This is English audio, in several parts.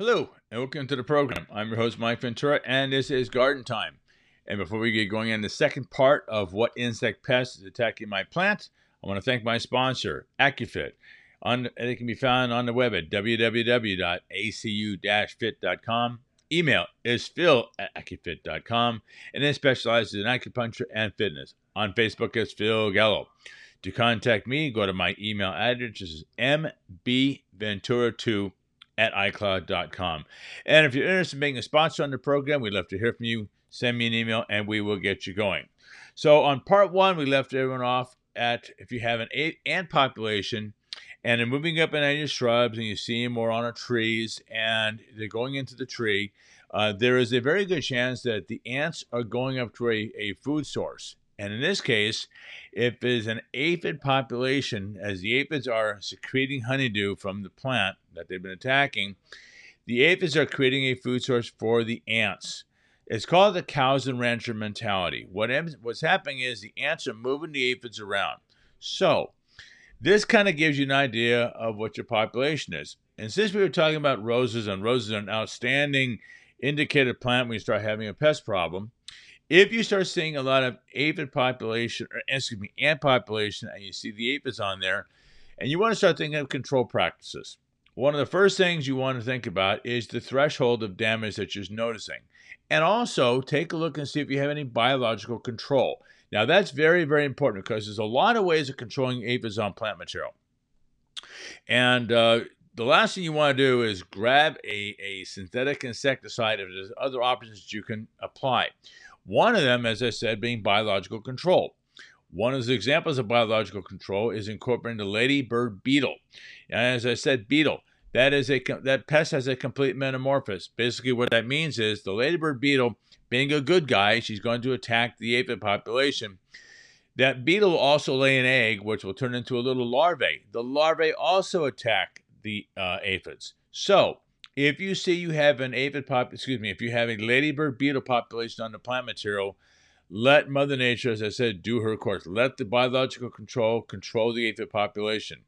Hello, and welcome to the program. I'm your host, Mike Ventura, and this is Garden Time. And before we get going in the second part of what insect pest is attacking my plant, I want to thank my sponsor, AccuFit. On, it can be found on the web at www.acu-fit.com. Email is phil at accufit.com, and it specializes in acupuncture and fitness. On Facebook, it's Phil Gallo. To contact me, go to my email address, which is mbventura2 at iCloud.com. And if you're interested in being a sponsor on the program, we'd love to hear from you. Send me an email and we will get you going. So, on part one, we left everyone off at if you have an ant population and they're moving up in your shrubs and you see them more on the trees and they're going into the tree, uh, there is a very good chance that the ants are going up to a, a food source. And in this case, if it is an aphid population, as the aphids are secreting honeydew from the plant that they've been attacking, the aphids are creating a food source for the ants. It's called the cows and rancher mentality. What, what's happening is the ants are moving the aphids around. So, this kind of gives you an idea of what your population is. And since we were talking about roses, and roses are an outstanding indicator plant when you start having a pest problem, if you start seeing a lot of aphid population, or excuse me, ant population, and you see the aphids on there, and you want to start thinking of control practices, one of the first things you want to think about is the threshold of damage that you're noticing. And also take a look and see if you have any biological control. Now, that's very, very important because there's a lot of ways of controlling aphids on plant material. And uh, the last thing you want to do is grab a, a synthetic insecticide if there's other options that you can apply. One of them, as I said, being biological control. One of the examples of biological control is incorporating the ladybird beetle. And as I said, beetle. That is a that pest has a complete metamorphosis. Basically, what that means is the ladybird beetle, being a good guy, she's going to attack the aphid population. That beetle will also lay an egg, which will turn into a little larvae. The larvae also attack the uh, aphids. So if you see you have an aphid pop, excuse me, if you have a ladybird beetle population on the plant material, let Mother Nature, as I said, do her course. Let the biological control control the aphid population.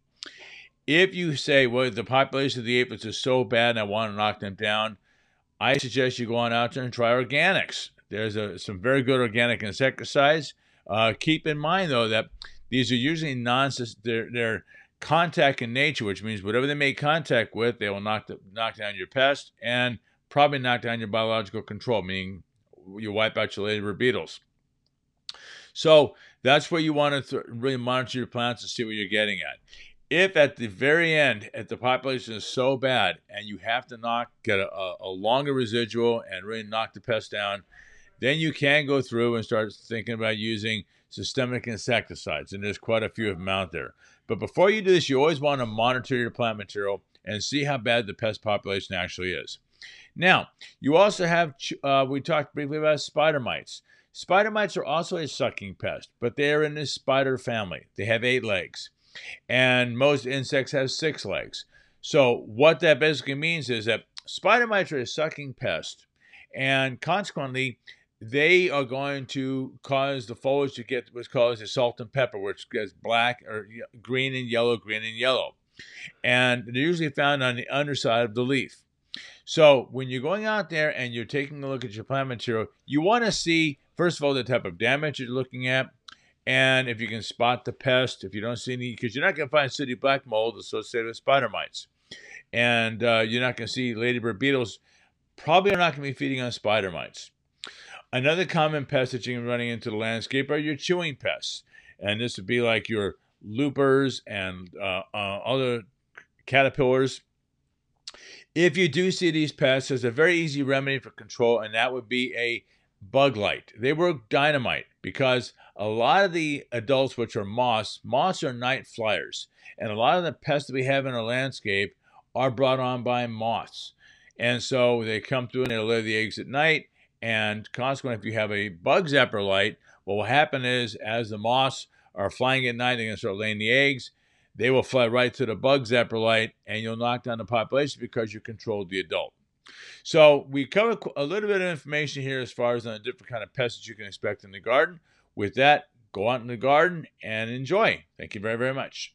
If you say, well, the population of the aphids is so bad and I want to knock them down, I suggest you go on out there and try organics. There's a, some very good organic insecticides. Uh, keep in mind, though, that these are usually non they're, they're contact in nature, which means whatever they make contact with, they will knock the, knock down your pest and probably knock down your biological control, meaning you wipe out your ladybird beetles. So that's where you want to th- really monitor your plants and see what you're getting at. If at the very end, if the population is so bad and you have to knock, get a, a longer residual and really knock the pest down, then you can go through and start thinking about using systemic insecticides, and there's quite a few of them out there. But before you do this, you always want to monitor your plant material and see how bad the pest population actually is. Now, you also have, uh, we talked briefly about spider mites. Spider mites are also a sucking pest, but they are in the spider family. They have eight legs, and most insects have six legs. So, what that basically means is that spider mites are a sucking pest, and consequently, they are going to cause the foliage to get what's called a salt and pepper, which gets black or green and yellow, green and yellow. And they're usually found on the underside of the leaf. So when you're going out there and you're taking a look at your plant material, you want to see, first of all, the type of damage you're looking at. And if you can spot the pest, if you don't see any, because you're not going to find sooty black mold associated with spider mites. And uh, you're not going to see ladybird beetles, probably are not going to be feeding on spider mites. Another common pest that you can running into the landscape are your chewing pests. And this would be like your loopers and uh, uh, other caterpillars. If you do see these pests, there's a very easy remedy for control, and that would be a bug light. They work dynamite because a lot of the adults, which are moths, moths are night flyers. And a lot of the pests that we have in our landscape are brought on by moths. And so they come through and they lay the eggs at night and consequently, if you have a bug zapper light, what will happen is as the moths are flying at night, they're going to start laying the eggs. They will fly right to the bug zapper light, and you'll knock down the population because you controlled the adult. So we covered a little bit of information here as far as on the different kind of pests that you can expect in the garden. With that, go out in the garden and enjoy. Thank you very, very much.